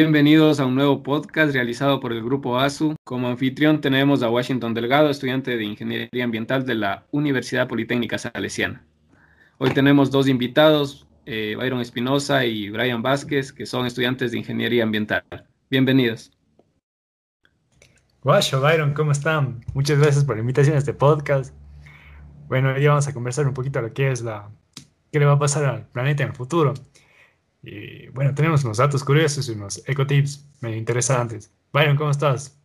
Bienvenidos a un nuevo podcast realizado por el Grupo ASU. Como anfitrión tenemos a Washington Delgado, estudiante de Ingeniería Ambiental de la Universidad Politécnica Salesiana. Hoy tenemos dos invitados, eh, Byron Espinosa y Brian Vázquez, que son estudiantes de Ingeniería Ambiental. Bienvenidos. Guacho, Byron, ¿cómo están? Muchas gracias por la invitación a este podcast. Bueno, hoy vamos a conversar un poquito de lo que es la... qué le va a pasar al planeta en el futuro. Y bueno, tenemos unos datos curiosos y unos ecotips medio interesantes. Byron, ¿cómo estás?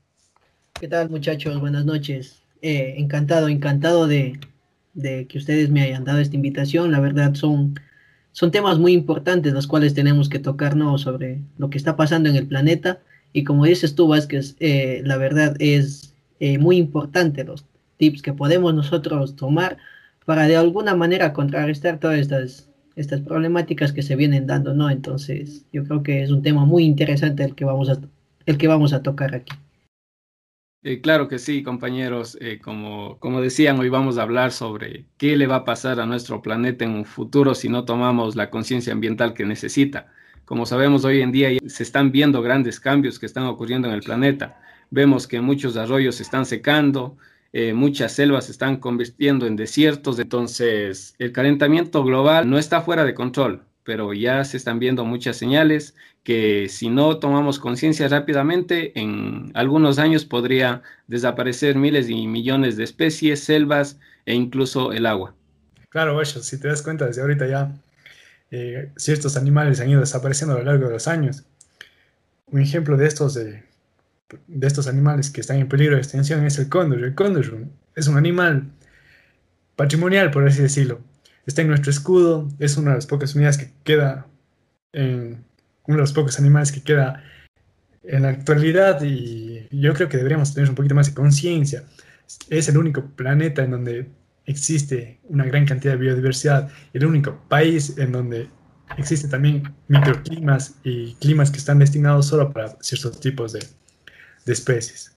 ¿Qué tal muchachos? Buenas noches. Eh, encantado, encantado de, que ustedes me hayan dado esta invitación. La verdad son, son temas muy importantes los cuales tenemos que tocarnos sobre lo que está pasando en el planeta. Y como dices tú, Vázquez, eh, la verdad es eh, muy importante los tips que podemos nosotros tomar para de alguna manera contrarrestar todas estas estas problemáticas que se vienen dando, ¿no? Entonces, yo creo que es un tema muy interesante el que vamos a, el que vamos a tocar aquí. Eh, claro que sí, compañeros. Eh, como, como decían, hoy vamos a hablar sobre qué le va a pasar a nuestro planeta en un futuro si no tomamos la conciencia ambiental que necesita. Como sabemos, hoy en día se están viendo grandes cambios que están ocurriendo en el planeta. Vemos que muchos arroyos se están secando, eh, muchas selvas se están convirtiendo en desiertos, entonces el calentamiento global no está fuera de control, pero ya se están viendo muchas señales que si no tomamos conciencia rápidamente, en algunos años podría desaparecer miles y millones de especies, selvas e incluso el agua. Claro, Ocho, si te das cuenta, desde ahorita ya eh, ciertos animales han ido desapareciendo a lo largo de los años. Un ejemplo de estos de de estos animales que están en peligro de extinción es el cóndor. El cóndor es un animal patrimonial, por así decirlo. Está en nuestro escudo, es una de las pocas unidades que queda, en, uno de los pocos animales que queda en la actualidad y yo creo que deberíamos tener un poquito más de conciencia. Es el único planeta en donde existe una gran cantidad de biodiversidad, el único país en donde existe también microclimas y climas que están destinados solo para ciertos tipos de, de especies.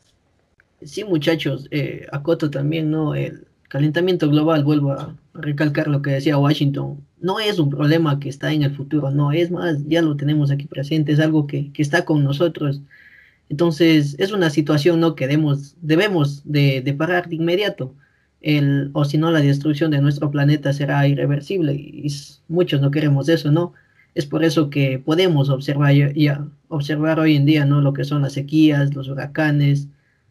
Sí, muchachos, eh, acoto también, ¿no? El calentamiento global, vuelvo a recalcar lo que decía Washington, no es un problema que está en el futuro, no, es más, ya lo tenemos aquí presente, es algo que, está con nosotros. Entonces, es una situación, ¿no? Que debemos, debemos de, de parar de inmediato. El, o si no, la destrucción de nuestro planeta será irreversible y muchos no queremos eso, ¿no? Es por eso que podemos observar, observar hoy en día ¿no? lo que son las sequías, los huracanes,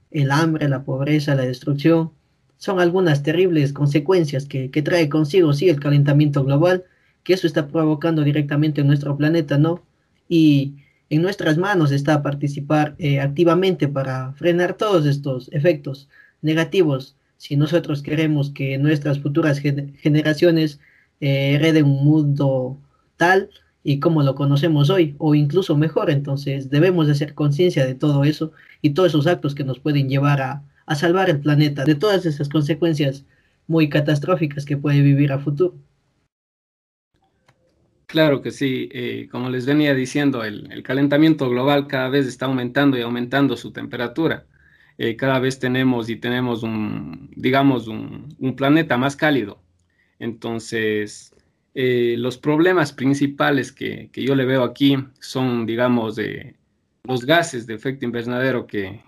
el hambre, la pobreza, la destrucción. Son algunas terribles consecuencias que, trae consigo, sí, el calentamiento global, que eso está provocando directamente en nuestro planeta, ¿no? Y en nuestras manos está participar eh, activamente para frenar todos estos efectos negativos si nosotros queremos que nuestras futuras generaciones eh, hereden un mundo tal y como lo conocemos hoy, o incluso mejor. Entonces debemos de hacer conciencia de todo eso y todos esos actos que nos pueden llevar a, salvar el planeta de todas esas consecuencias muy catastróficas que puede vivir a futuro. Claro que sí, eh, como les venía diciendo, el, calentamiento global cada vez está aumentando y aumentando su temperatura. Eh, cada vez tenemos y tenemos un, digamos, un, un planeta más cálido. Entonces, eh, los problemas principales que, yo le veo aquí son, digamos, de los gases de efecto invernadero que,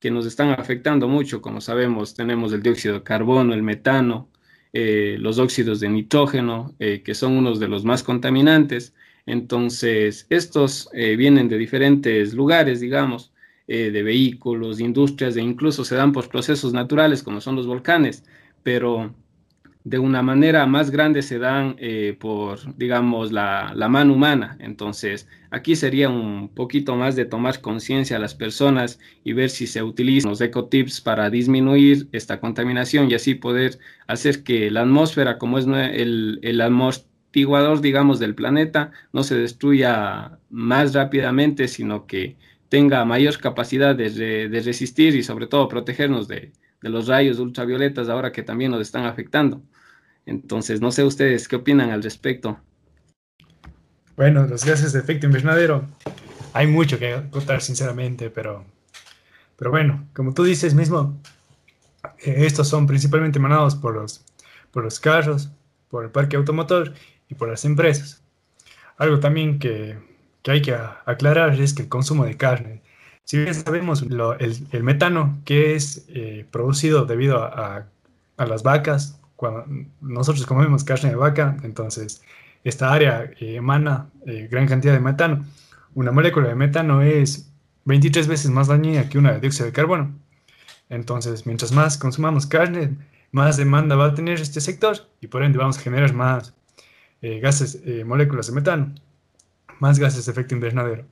que nos están afectando mucho. Como sabemos, tenemos el dióxido de carbono, el metano, eh, los óxidos de nitrógeno, eh, que son unos de los más contaminantes. Entonces, estos vienen de diferentes lugares, digamos, de vehículos, industrias, e incluso se dan por procesos naturales como son los volcanes, pero de una manera más grande se dan eh, por, digamos, la, mano humana. Entonces, aquí sería un poquito más de tomar conciencia a las personas y ver si se utilizan los ecotips para disminuir esta contaminación y así poder hacer que la atmósfera, como es el, el amortiguador, digamos, del planeta, no se destruya más rápidamente, sino que tenga mayor capacidad de resistir y sobre todo protegernos de, de los rayos ultravioletas ahora que también nos están afectando. Entonces, no sé ustedes qué opinan al respecto. Bueno, los gases de efecto invernadero, hay mucho que contar sinceramente, pero, pero bueno, como tú dices mismo, eh, estos son principalmente emanados por los, por los carros, por el parque automotor y por las empresas. Algo también que, que hay que aclarar es que el consumo de carne, si bien sabemos el, metano que es eh, producido debido a, las vacas, cuando nosotros comemos carne de vaca, entonces esta área eh, emana eh, gran cantidad de metano. Una molécula de metano es 23 veces más dañina que una de dióxido de carbono. Entonces, mientras más consumamos carne, más demanda va a tener este sector y por ende vamos a generar más gases, moléculas de metano más gases de efecto invernadero.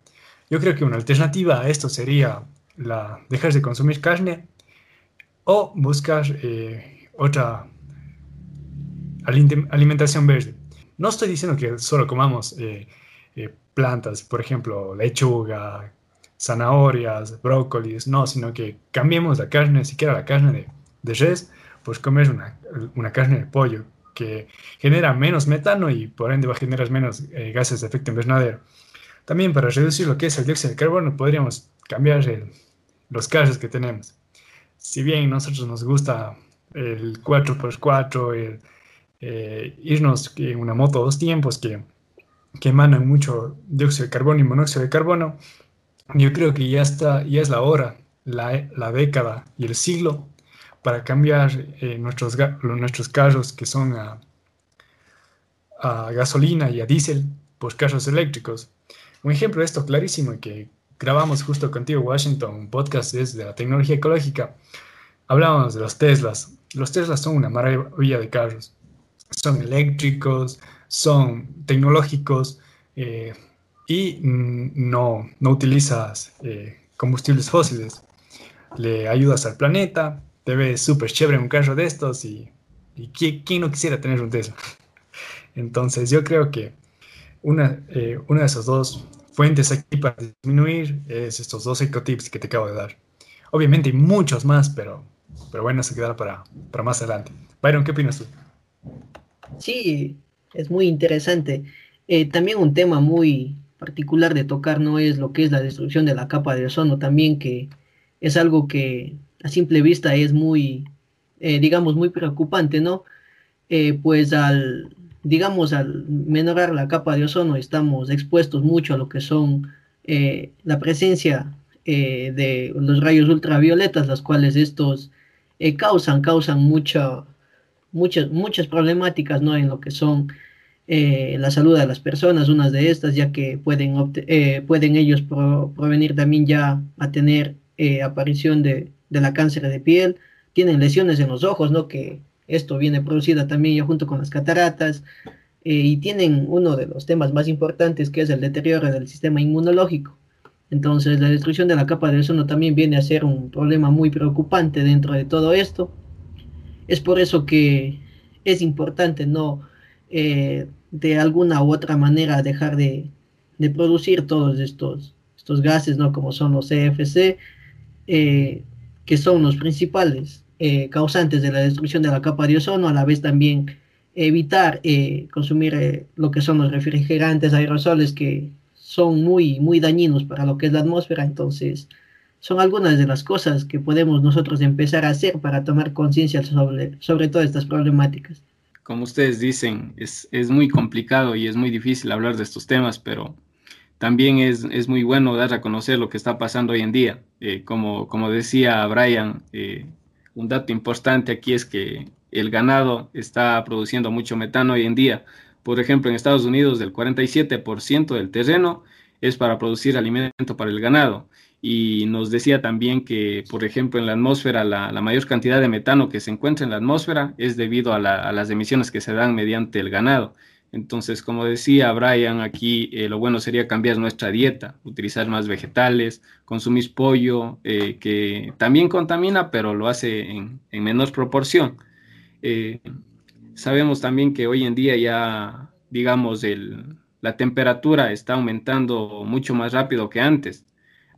Yo creo que una alternativa a esto sería la, dejar de consumir carne o buscar eh, otra alimentación verde. No estoy diciendo que solo comamos eh, eh, plantas, por ejemplo, lechuga, zanahorias, brócolis, no, sino que cambiemos la carne, siquiera la carne de, de res, pues comer una, una carne de pollo, que genera menos metano y por ende va a generar menos eh, gases de efecto invernadero. También para reducir lo que es el dióxido de carbono podríamos cambiar los gases que tenemos. Si bien a nosotros nos gusta el 4x4, el, eh, irnos en una moto dos tiempos que, que emanan mucho dióxido de carbono y monóxido de carbono, yo creo que ya, está, ya es la hora, la, la década y el siglo para cambiar eh, nuestros, nuestros carros que son a, gasolina y a diésel por carros eléctricos. Un ejemplo de esto clarísimo que grabamos justo contigo, Washington, un podcast de la tecnología ecológica. Hablábamos de los Teslas. Los Teslas son una maravilla de carros. Son eléctricos, son tecnológicos eh, y no, no utilizas eh, combustibles fósiles. Le ayudas al planeta, te ves súper chévere un carro de estos y, y ¿quién, no quisiera tener un Tesla? Entonces yo creo que una, eh, una de esas dos fuentes aquí para disminuir es estos dos ecotips que te acabo de dar. Obviamente hay muchos más, pero, pero bueno, se quedará para, para más adelante. Byron, ¿qué opinas tú? Sí, es muy interesante. Eh, también un tema muy particular de tocar no es lo que es la destrucción de la capa de ozono, también que es algo que a simple vista es muy, eh, digamos, muy preocupante, ¿no? Pues al, digamos, al menorar la capa de ozono estamos expuestos mucho a lo que son eh, la presencia de los rayos ultravioletas, las cuales estos causan, causan mucha, muchas, muchas problemáticas, ¿no? En lo que son la salud de las personas, unas de estas, ya que pueden, pueden ellos provenir también ya a tener aparición de, de la cáncer de piel, tienen lesiones en los ojos, ¿no? Que esto viene producida también junto con las cataratas, eh, y tienen uno de los temas más importantes que es el deterioro del sistema inmunológico. Entonces la destrucción de la capa de ozono también viene a ser un problema muy preocupante dentro de todo esto. Es por eso que es importante no eh, de alguna u otra manera dejar de, de, producir todos estos, estos gases, ¿no? como son los CFC, eh, que son los principales eh, causantes de la destrucción de la capa de ozono, a la vez también evitar eh, consumir eh, lo que son los refrigerantes, aerosoles que son muy, muy dañinos para lo que es la atmósfera. Entonces, son algunas de las cosas que podemos nosotros empezar a hacer para tomar conciencia sobre, sobre todas estas problemáticas. Como ustedes dicen, es, es muy complicado y es muy difícil hablar de estos temas, pero también es, es, muy bueno dar a conocer lo que está pasando hoy en día. Eh, como, como decía Brian, eh, un dato importante aquí es que el ganado está produciendo mucho metano hoy en día. Por ejemplo, en Estados Unidos el 47% del terreno es para producir alimento para el ganado. Y nos decía también que, por ejemplo, en la atmósfera la, la mayor cantidad de metano que se encuentra en la atmósfera es debido a, a las emisiones que se dan mediante el ganado. Entonces, como decía Brian, aquí eh, lo bueno sería cambiar nuestra dieta, utilizar más vegetales, consumir pollo, eh, que también contamina, pero lo hace en, menor proporción. Eh, sabemos también que hoy en día ya, digamos, la temperatura está aumentando mucho más rápido que antes.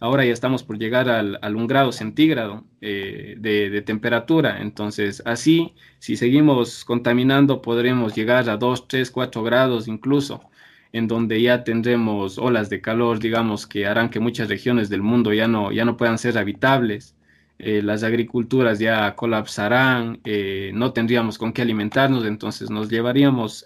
Ahora ya estamos por llegar al, un grado centígrado eh, de, temperatura. Entonces, así, si seguimos contaminando, podremos llegar a 2, 3, 4 grados incluso, en donde ya tendremos olas de calor, digamos, que harán que muchas regiones del mundo ya no, ya no puedan ser habitables. Eh, las agriculturas ya colapsarán, eh, no tendríamos con qué alimentarnos, entonces nos llevaríamos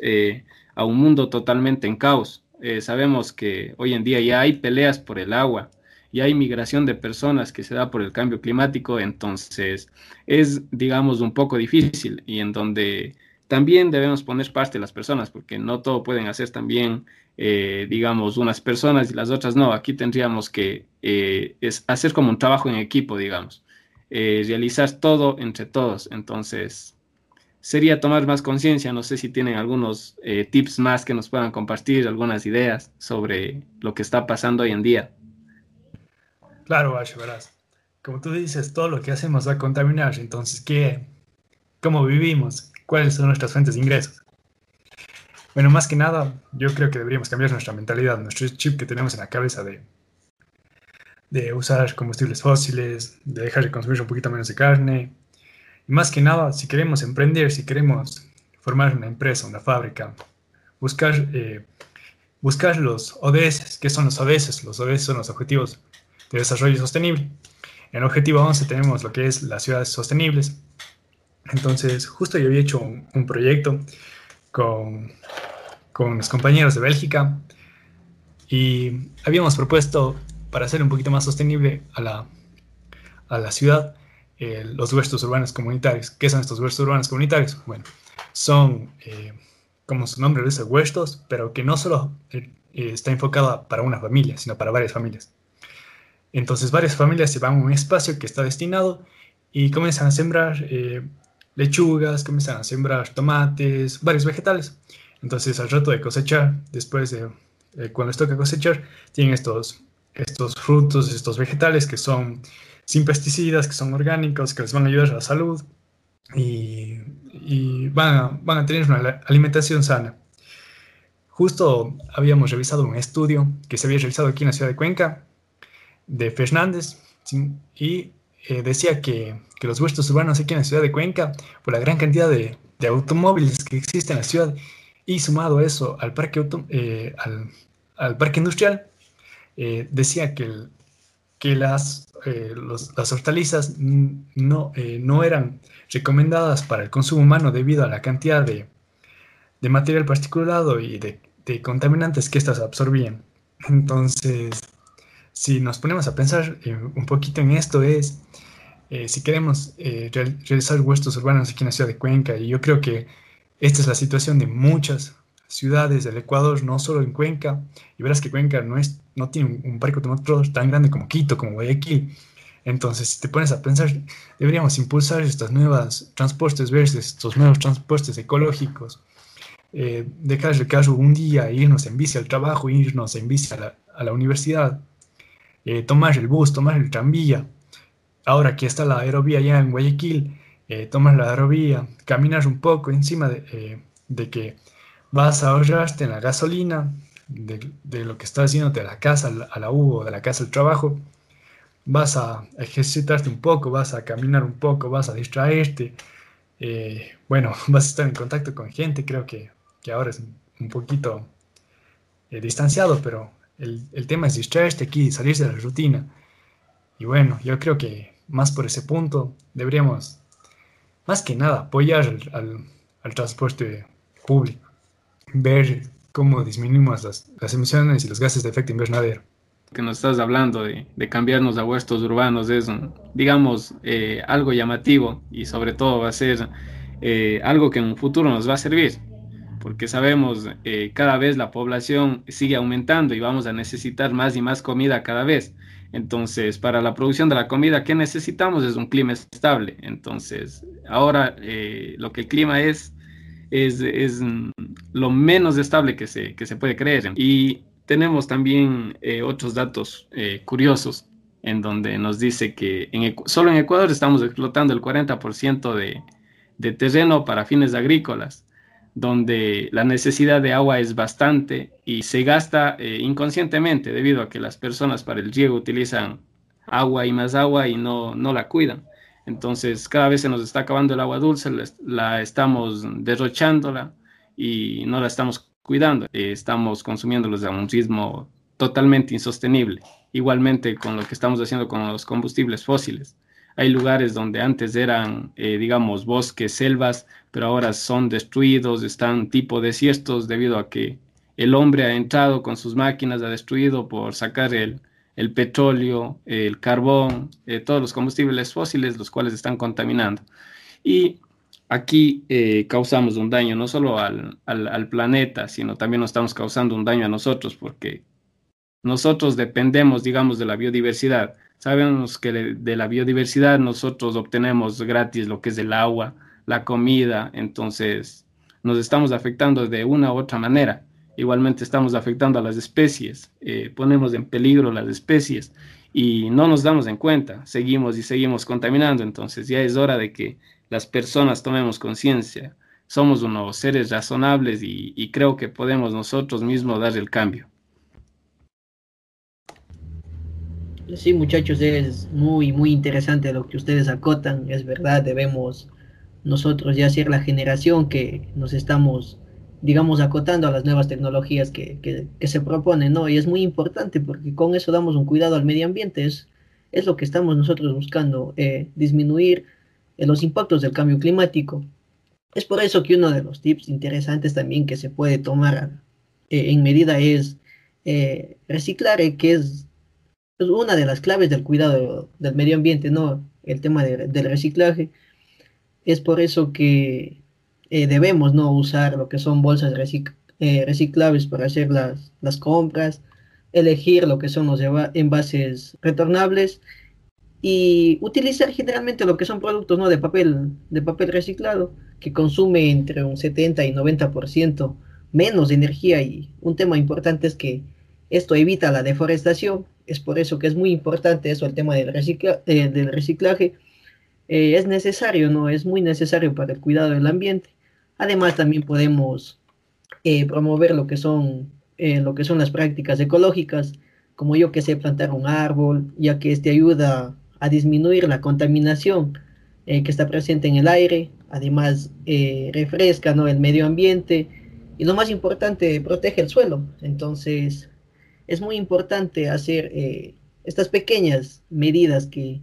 a un mundo totalmente en caos. sabemos que hoy en día ya hay peleas por el agua, y hay migración de personas que se da por el cambio climático, entonces es, digamos, un poco difícil y en donde también debemos poner parte de las personas, porque no todo pueden hacer también, eh, digamos, unas personas y las otras no. Aquí tendríamos que eh, hacer como un trabajo en equipo, digamos, eh, realizar todo entre todos. Entonces, sería tomar más conciencia. No sé si tienen algunos tips más que nos puedan compartir, algunas ideas sobre lo que está pasando hoy en día. Claro, Bacho, verás. Como tú dices, todo lo que hacemos va a contaminar. Entonces, ¿qué? ¿Cómo vivimos? ¿Cuáles son nuestras fuentes de ingresos? Bueno, más que nada, yo creo que deberíamos cambiar nuestra mentalidad, nuestro chip que tenemos en la cabeza de, de usar combustibles fósiles, de dejar de consumir un poquito menos de carne. Y más que nada, si queremos emprender, si queremos formar una empresa, una fábrica, buscar, eh, buscar los ODS. ¿Qué son los ODS? Los ODS son los objetivos de desarrollo sostenible. En objetivo 11 tenemos lo que es las ciudades sostenibles. Entonces, justo yo había hecho un, proyecto con, con los compañeros de Bélgica y habíamos propuesto para hacer un poquito más sostenible a la, a la ciudad eh, los huertos urbanos comunitarios. ¿Qué son estos huertos urbanos comunitarios? Bueno, son, eh, como su nombre lo dice, huertos, pero que no solo eh, está enfocada para una familia, sino para varias familias. Entonces varias familias se van a un espacio que está destinado y comienzan a sembrar eh, lechugas, comienzan a sembrar tomates, varios vegetales. Entonces al rato de cosechar, después de cuando les toca cosechar, tienen estos, estos frutos, estos vegetales que son sin pesticidas, que son orgánicos, que les van a ayudar a la salud y, van, a, van a tener una alimentación sana. Justo habíamos revisado un estudio que se había realizado aquí en la ciudad de Cuenca de Fernández y eh, decía que, que, los huertos urbanos aquí en la ciudad de Cuenca, por la gran cantidad de, de automóviles que existen en la ciudad y sumado eso al parque, auto, eh, al, al, parque industrial, eh, decía que, el, que las, las hortalizas no, no eran recomendadas para el consumo humano debido a la cantidad de, de material particulado y de, de contaminantes que éstas absorbían. Entonces, si nos ponemos a pensar eh, un poquito en esto es, eh, si queremos eh, realizar huertos urbanos aquí en la ciudad de Cuenca, y yo creo que esta es la situación de muchas ciudades del Ecuador, no solo en Cuenca, y verás que Cuenca no, es, no tiene un, parque automotor tan grande como Quito, como Guayaquil. Entonces, si te pones a pensar, deberíamos impulsar estos nuevos transportes verdes, estos nuevos transportes ecológicos, dejar el carro un día, irnos en bici al trabajo, irnos en bici a la, a la universidad, eh, tomar el bus, tomar el tranvía. Ahora que está la aerovía ya en Guayaquil, eh, tomas la aerovía, caminas un poco encima de, eh, de, que vas a ahorrarte en la gasolina, de, lo que estás haciendo de la casa a la U o de la casa al trabajo, vas a ejercitarte un poco, vas a caminar un poco, vas a distraerte, bueno, vas a estar en contacto con gente, creo que, que ahora es un poquito distanciado, pero el, tema es distraerte aquí, salirse de la rutina. Y bueno, yo creo que más por ese punto deberíamos, más que nada, apoyar al, transporte público, ver cómo disminuimos las, emisiones y los gases de efecto invernadero. Que nos estás hablando de, cambiarnos a huertos urbanos es, digamos, eh, algo llamativo y sobre todo va a ser eh, algo que en un futuro nos va a servir porque sabemos eh, cada vez la población sigue aumentando y vamos a necesitar más y más comida cada vez. Entonces, para la producción de la comida, ¿qué necesitamos? Es un clima estable. Entonces, ahora eh, lo que el clima es, es, es, lo menos estable que se, que se puede creer. Y tenemos también eh, otros datos eh, curiosos en donde nos dice que en, solo en Ecuador estamos explotando el 40% de, de terreno para fines agrícolas donde la necesidad de agua es bastante y se gasta eh, inconscientemente debido a que las personas para el riego utilizan agua y más agua y no, no la cuidan. Entonces cada vez se nos está acabando el agua dulce, la estamos derrochándola y no la estamos cuidando. Eh, estamos consumiéndolos a un ritmo totalmente insostenible. Igualmente con lo que estamos haciendo con los combustibles fósiles. Hay lugares donde antes eran, eh, digamos, bosques, selvas, pero ahora son destruidos, están tipo desiertos debido a que el hombre ha entrado con sus máquinas, ha destruido por sacar el, petróleo, el carbón, eh, todos los combustibles fósiles, los cuales están contaminando. Y aquí eh, causamos un daño no solo al, al, planeta, sino también nos estamos causando un daño a nosotros, porque nosotros dependemos, digamos, de la biodiversidad. Sabemos que de la biodiversidad nosotros obtenemos gratis lo que es el agua, la comida, entonces nos estamos afectando de una u otra manera. Igualmente estamos afectando a las especies, eh, ponemos en peligro las especies y no nos damos en cuenta, seguimos y seguimos contaminando, entonces ya es hora de que las personas tomemos conciencia, somos unos seres razonables y, y creo que podemos nosotros mismos dar el cambio. Sí, muchachos, es muy, muy interesante lo que ustedes acotan. Es verdad, debemos nosotros ya ser la generación que nos estamos digamos, acotando a las nuevas tecnologías que, que, se proponen, ¿no? Y es muy importante porque con eso damos un cuidado al medio ambiente, es, es lo que estamos nosotros buscando, eh, disminuir eh, los impactos del cambio climático. Es por eso que uno de los tips interesantes también que se puede tomar eh, en medida es reciclar, que es, es, una de las claves del cuidado del medio ambiente, ¿no? El tema del reciclaje. Es por eso que eh, debemos no usar lo que son bolsas eh, reciclables para hacer las, las, compras, elegir lo que son los envases retornables y utilizar generalmente lo que son productos ¿no? de, papel, de papel reciclado que consume entre un 70 y 90% menos energía y un tema importante es que esto evita la deforestación, es por eso que es muy importante eso, el tema del, eh, del reciclaje. es necesario, ¿no? Es muy necesario para el cuidado del ambiente. Además, también podemos eh, promover lo que, son, eh, lo que son las prácticas ecológicas, como yo que sé, plantar un árbol, ya que este ayuda a disminuir la contaminación eh, que está presente en el aire, además refresca ¿no? el medio ambiente y lo más importante, protege el suelo. Entonces, es muy importante hacer estas pequeñas medidas que,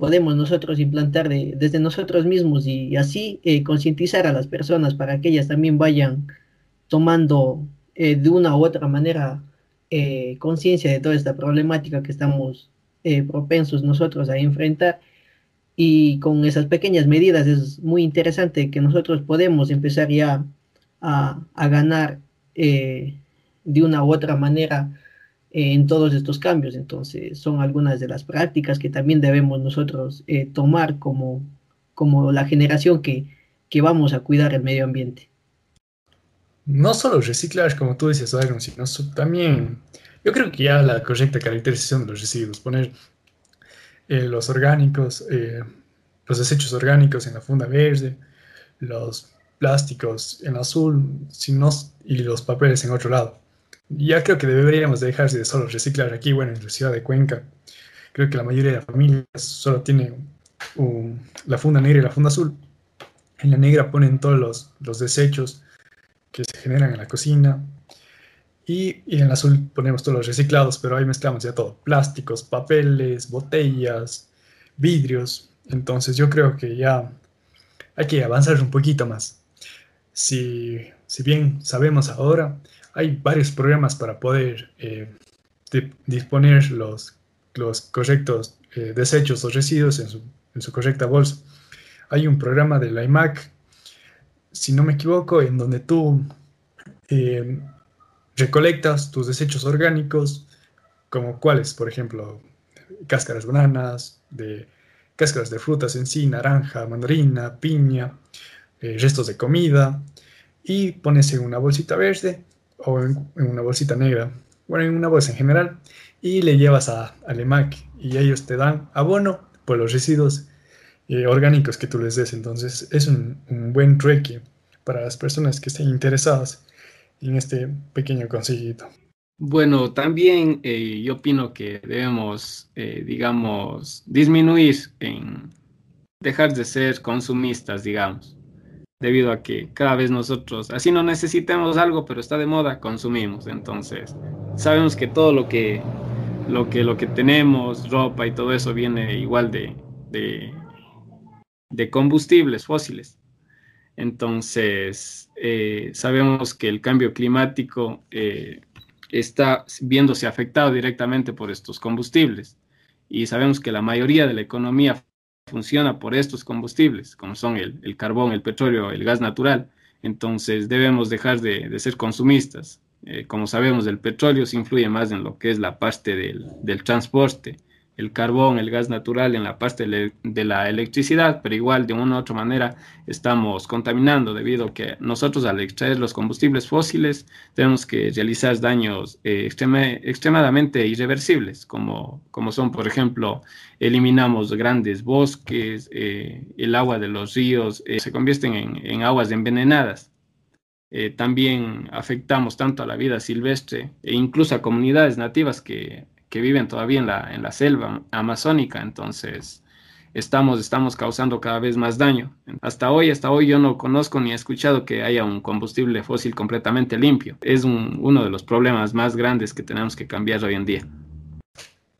podemos nosotros implantar desde nosotros mismos y, así eh, concientizar a las personas para que ellas también vayan tomando eh, de una u otra manera eh, conciencia de toda esta problemática que estamos propensos nosotros a enfrentar. Y con esas pequeñas medidas es muy interesante que nosotros podemos empezar ya a, a ganar de una u otra manera en todos estos cambios. Entonces, son algunas de las prácticas que también debemos nosotros eh, tomar como, como la generación que, que vamos a cuidar el medio ambiente. No solo reciclar, como tú dices, sino también, yo creo que ya la correcta caracterización de los residuos, poner eh, los orgánicos, eh, los desechos orgánicos en la funda verde, los plásticos en azul, y los papeles en otro lado ya creo que deberíamos dejarse de solo reciclar aquí, bueno, en la ciudad de Cuenca. Creo que la mayoría de las familias solo tienen la funda negra y la funda azul. En la negra ponen todos los, los desechos que se generan en la cocina. Y, y, en la azul ponemos todos los reciclados, pero ahí mezclamos ya todo. Plásticos, papeles, botellas, vidrios. Entonces yo creo que ya hay que avanzar un poquito más. Si, si bien sabemos ahora, hay varios programas para poder eh, disponer los, los correctos eh, desechos o residuos en su, en su, correcta bolsa. Hay un programa de la IMAC, si no me equivoco, en donde tú eh, recolectas tus desechos orgánicos, como cuáles, por ejemplo, cáscaras bananas, de cáscaras de frutas en sí, naranja, mandarina, piña, restos de comida, y pones en una bolsita verde o en, una bolsita negra, bueno, en una bolsa en general, y le llevas a, al EMAC y ellos te dan abono por los residuos eh, orgánicos que tú les des. Entonces es un, buen trueque para las personas que estén interesadas en este pequeño consejito. Bueno, también eh, yo opino que debemos, eh, digamos, disminuir en dejar de ser consumistas, digamos debido a que cada vez nosotros, así no necesitamos algo, pero está de moda, consumimos. Entonces, sabemos que todo lo que, lo que, lo que tenemos, ropa y todo eso viene igual de, de, combustibles fósiles. Entonces, eh, sabemos que el cambio climático eh, está viéndose afectado directamente por estos combustibles y sabemos que la mayoría de la economía funciona por estos combustibles, como son el, carbón, el petróleo, el gas natural. Entonces debemos dejar de, ser consumistas. Eh, como sabemos, el petróleo se influye más en lo que es la parte del transporte el carbón, el gas natural en la parte de la electricidad, pero igual de una u otra manera estamos contaminando debido a que nosotros al extraer los combustibles fósiles tenemos que realizar daños eh, extremadamente irreversibles, como, como son, por ejemplo, eliminamos grandes bosques, eh, el agua de los ríos eh, se convierten en, aguas envenenadas. también afectamos tanto a la vida silvestre e incluso a comunidades nativas que que viven todavía en la, en la selva amazónica, entonces estamos, estamos causando cada vez más daño. Hasta hoy, hasta hoy yo no conozco ni he escuchado que haya un combustible fósil completamente limpio. Es uno de los problemas más grandes que tenemos que cambiar hoy en día.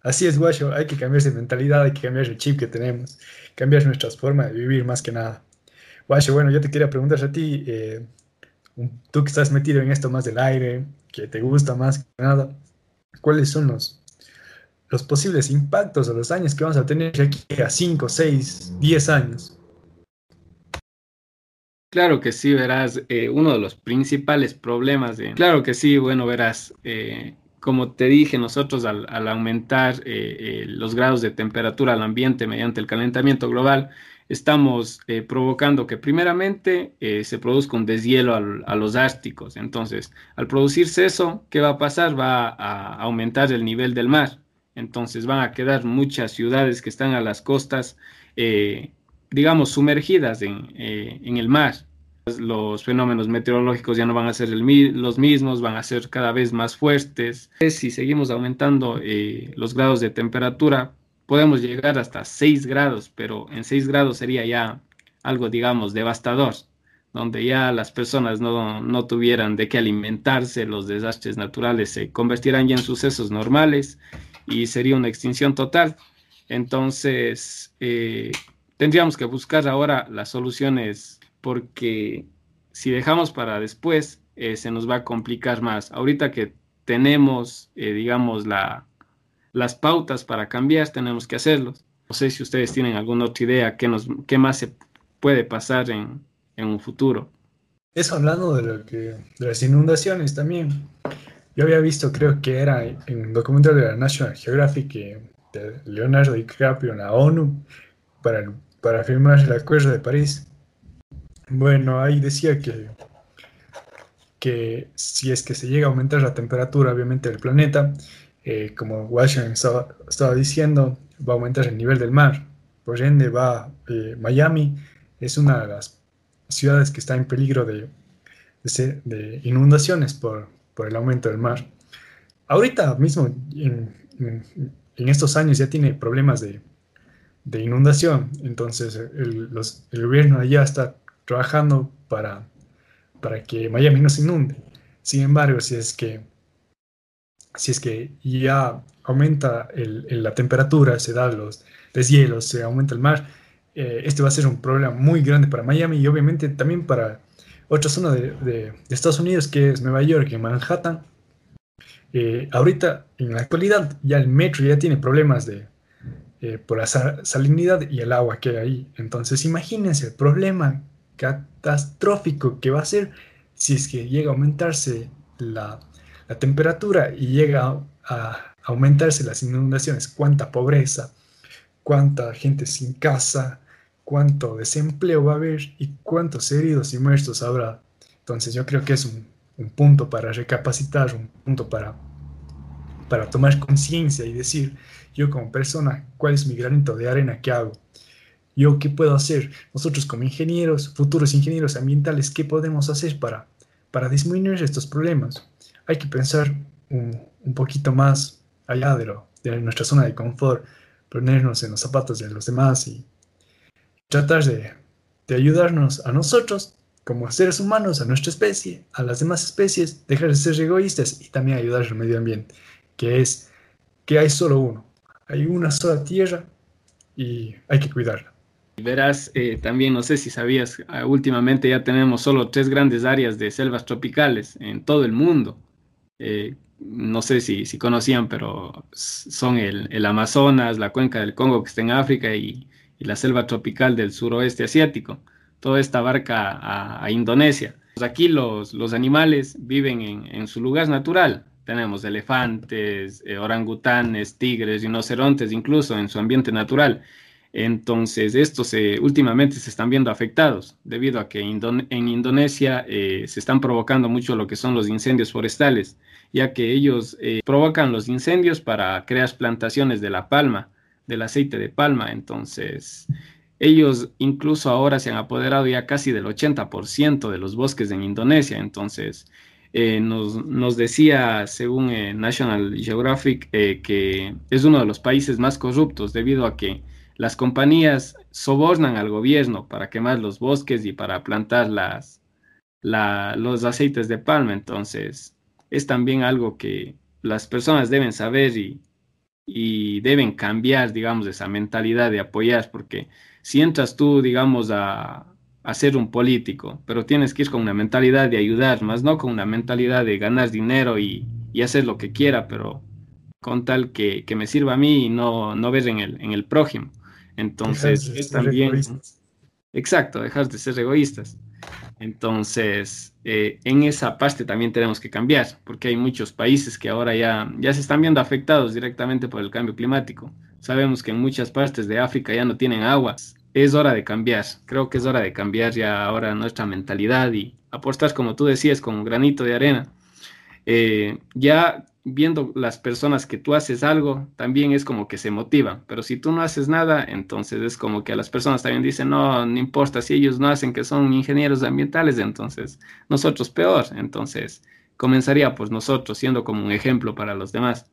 Así es, Guacho, hay que cambiar esa mentalidad, hay que cambiar el chip que tenemos, cambiar nuestras formas de vivir más que nada. Guacho, bueno, yo te quería preguntar a ti, eh, tú que estás metido en esto más del aire, que te gusta más que nada, ¿cuáles son los los posibles impactos o los daños que vamos a tener aquí a 5, 6, 10 años. Claro que sí, verás, eh, uno de los principales problemas de... Claro que sí, bueno, verás, eh, como te dije, nosotros al, aumentar eh, los grados de temperatura al ambiente mediante el calentamiento global, estamos provocando que primeramente se produzca un deshielo a los árticos. Entonces, al producirse eso, ¿qué va a pasar? Va a aumentar el nivel del mar. Entonces van a quedar muchas ciudades que están a las costas, eh, digamos, sumergidas eh, en, el mar. Los fenómenos meteorológicos ya no van a ser los mismos, van a ser cada vez más fuertes. Si seguimos aumentando eh, los grados de temperatura, podemos llegar hasta 6 grados, pero en 6 grados sería ya algo, digamos, devastador, donde ya las personas no, no tuvieran de qué alimentarse, los desastres naturales se convertirán ya en sucesos normales y sería una extinción total. Entonces, eh, tendríamos que buscar ahora las soluciones porque si dejamos para después, eh, se nos va a complicar más. Ahorita que tenemos, eh, digamos, la, las pautas para cambiar, tenemos que hacerlo. No sé si ustedes tienen alguna otra idea, qué, nos, qué más se puede pasar en, en un futuro. Eso hablando de, de las inundaciones también. Yo había visto, creo que era en un documental de la National Geographic, de Leonardo DiCaprio en la ONU, para, para firmar el Acuerdo de París. Bueno, ahí decía que, que si es que se llega a aumentar la temperatura, obviamente, del planeta, eh, como Washington estaba, diciendo, va a aumentar el nivel del mar. Por ende, va eh, Miami, es una de las ciudades que está en peligro de, de, de inundaciones por, por el aumento del mar. Ahorita mismo, en, estos años ya tiene problemas de, inundación, entonces el, gobierno allá está trabajando para, para que Miami no se inunde. Sin embargo, si es que, si es que ya aumenta la temperatura, se da los deshielos, se aumenta el mar, este va a ser un problema muy grande para Miami y obviamente también para otra zona de, Estados Unidos que es Nueva York, en Manhattan. Eh, ahorita, en la actualidad, ya el metro ya tiene problemas de, eh, por la salinidad y el agua que hay ahí. Entonces, imagínense el problema catastrófico que va a ser si es que llega a aumentarse la, la temperatura y llega a, aumentarse las inundaciones. Cuánta pobreza, cuánta gente sin casa, cuánto desempleo va a haber y cuántos heridos y muertos habrá. Entonces yo creo que es un, punto para recapacitar, un punto para, para tomar conciencia y decir, yo como persona, ¿cuál es mi granito de arena que hago? ¿Yo qué puedo hacer? Nosotros como ingenieros, futuros ingenieros ambientales, ¿qué podemos hacer para, para disminuir estos problemas? Hay que pensar un, un poquito más allá de, lo, de nuestra zona de confort, ponernos en los zapatos de los demás y tratar de, ayudarnos a nosotros como seres humanos, a nuestra especie, a las demás especies, dejar de ser egoístas y también ayudar al medio ambiente, que es que hay solo uno, hay una sola tierra y hay que cuidarla. Verás, eh, también no sé si sabías, ah, últimamente ya tenemos solo tres grandes áreas de selvas tropicales en todo el mundo. Eh, no sé si, si, conocían, pero son el, Amazonas, la cuenca del Congo que está en África y, la selva tropical del suroeste asiático. Todo esta abarca a, Indonesia. Pues aquí los, los animales viven en, su lugar natural. Tenemos elefantes, eh, orangutanes, tigres, rinocerontes, incluso en su ambiente natural. Entonces, estos últimamente se están viendo afectados debido a que en Indonesia eh, se están provocando mucho lo que son los incendios forestales, ya que ellos eh, provocan los incendios para crear plantaciones de la palma, del aceite de palma. Entonces, ellos incluso ahora se han apoderado ya casi del 80% de los bosques en Indonesia. Entonces, eh, nos, decía, según National Geographic, que es uno de los países más corruptos debido a que las compañías sobornan al gobierno para quemar los bosques y para plantar las, los aceites de palma. Entonces, es también algo que las personas deben saber y, deben cambiar, digamos, esa mentalidad de apoyar, porque si entras tú, digamos, a, ser un político, pero tienes que ir con una mentalidad de ayudar, más no con una mentalidad de ganar dinero y, hacer lo que quiera, pero con tal que, me sirva a mí y no, no ver en el, en el prójimo. Entonces, es también... Exacto, dejar de ser egoístas. Entonces, eh, en esa parte también tenemos que cambiar, porque hay muchos países que ahora ya, ya se están viendo afectados directamente por el cambio climático. Sabemos que en muchas partes de África ya no tienen agua. Es hora de cambiar. Creo que es hora de cambiar ya ahora nuestra mentalidad y apostar, como tú decías, con un granito de arena. Eh, ya viendo las personas que tú haces algo, también es como que se motivan. Pero si tú no haces nada, entonces es como que a las personas también dicen, no, no importa si ellos no hacen que son ingenieros ambientales, entonces nosotros peor. Entonces comenzaría pues nosotros siendo como un ejemplo para los demás.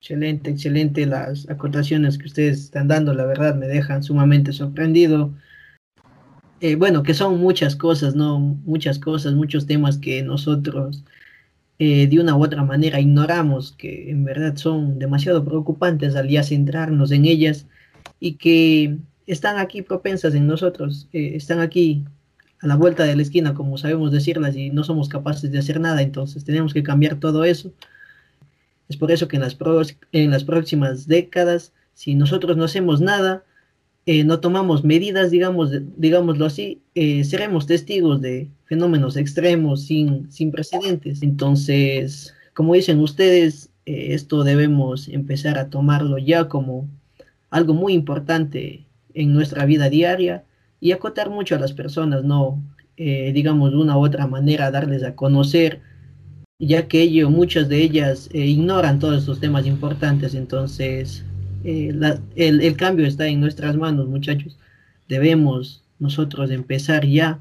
Excelente, excelente las acotaciones que ustedes están dando, la verdad me dejan sumamente sorprendido. Eh, bueno, que son muchas cosas, ¿no? Muchas cosas, muchos temas que nosotros eh, de una u otra manera ignoramos, que en verdad son demasiado preocupantes al ya centrarnos en ellas y que están aquí propensas en nosotros, eh, están aquí a la vuelta de la esquina, como sabemos decirlas, y no somos capaces de hacer nada, entonces tenemos que cambiar todo eso. Es por eso que en las, en las próximas décadas, si nosotros no hacemos nada, eh, no tomamos medidas, digamos, digámoslo así, eh, seremos testigos de fenómenos extremos sin, sin precedentes. Entonces, como dicen ustedes, eh, esto debemos empezar a tomarlo ya como algo muy importante en nuestra vida diaria y acotar mucho a las personas, no, digamos, de una u otra manera, darles a conocer, ya que ello, muchas de ellas ignoran todos estos temas importantes, entonces eh, el, cambio está en nuestras manos, muchachos. Debemos nosotros empezar ya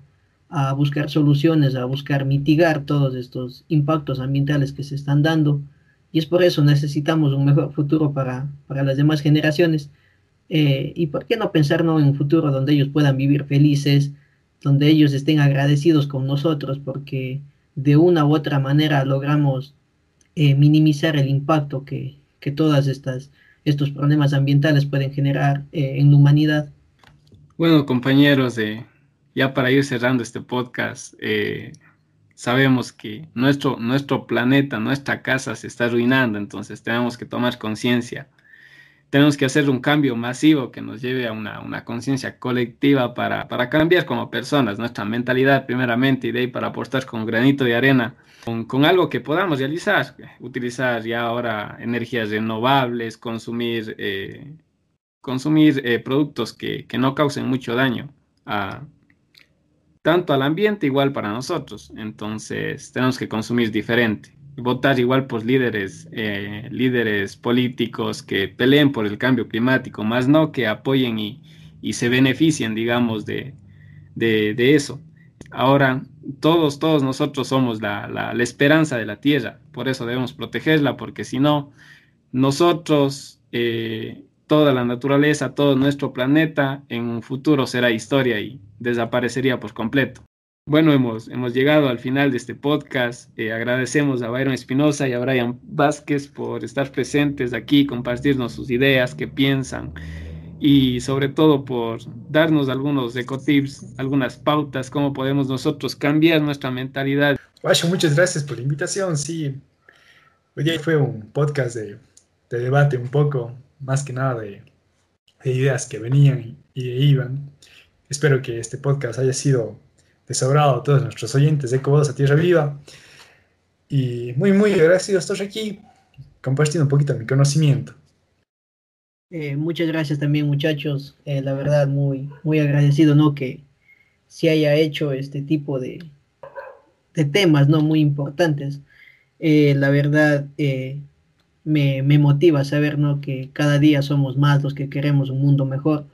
a buscar soluciones, a buscar mitigar todos estos impactos ambientales que se están dando. Y es por eso necesitamos un mejor futuro para, las demás generaciones. Eh, y por qué no pensar en un futuro donde ellos puedan vivir felices, donde ellos estén agradecidos con nosotros, porque de una u otra manera logramos eh, minimizar el impacto que, que todas estas estos problemas ambientales pueden generar eh, en la humanidad. Bueno, compañeros, eh, ya para ir cerrando este podcast, eh, sabemos que nuestro, nuestro planeta, nuestra casa se está arruinando, entonces tenemos que tomar conciencia. Tenemos que hacer un cambio masivo que nos lleve a una, una conciencia colectiva para, para cambiar como personas, nuestra mentalidad primeramente y de ahí para aportar con granito de arena con, algo que podamos realizar, utilizar ya ahora energías renovables, consumir, eh, consumir eh, productos que, no causen mucho daño a, tanto al ambiente igual para nosotros. Entonces tenemos que consumir diferente. Votar igual por líderes, eh, líderes políticos que peleen por el cambio climático, más no que apoyen y, se beneficien, digamos, de, de eso. Ahora, todos, todos nosotros somos la, esperanza de la tierra, por eso debemos protegerla, porque si no, nosotros, eh, toda la naturaleza, todo nuestro planeta, en un futuro será historia y desaparecería por completo. Bueno, hemos, hemos llegado al final de este podcast. Eh, agradecemos a Byron Espinosa y a Brian Vázquez por estar presentes aquí, compartirnos sus ideas, qué piensan y sobre todo por darnos algunos ecotips, algunas pautas, cómo podemos nosotros cambiar nuestra mentalidad. Guacho, muchas gracias por la invitación. Sí, hoy fue un podcast de, de debate un poco, más que nada de ideas que venían y, iban. Espero que este podcast haya sido desagrado a todos nuestros oyentes de Ecobodos a Tierra Viva. Y muy, muy agradecido estar aquí compartiendo un poquito mi conocimiento. Eh, muchas gracias también muchachos, eh, la verdad muy, muy agradecido, ¿no? Que se haya hecho este tipo de, de temas, ¿no? Muy importantes. Eh, la verdad me, me, motiva saber, ¿no? Que cada día somos más los que queremos un mundo mejor,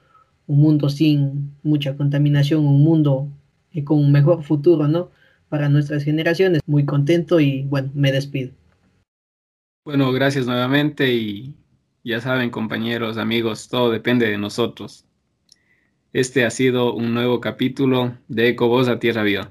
un mundo sin mucha contaminación, un mundo con un mejor futuro, ¿no? Para nuestras generaciones. Muy contento y bueno, me despido. Bueno, gracias nuevamente y ya saben, compañeros, amigos, todo depende de nosotros. Este ha sido un nuevo capítulo de Ecovoz a Tierra Viva.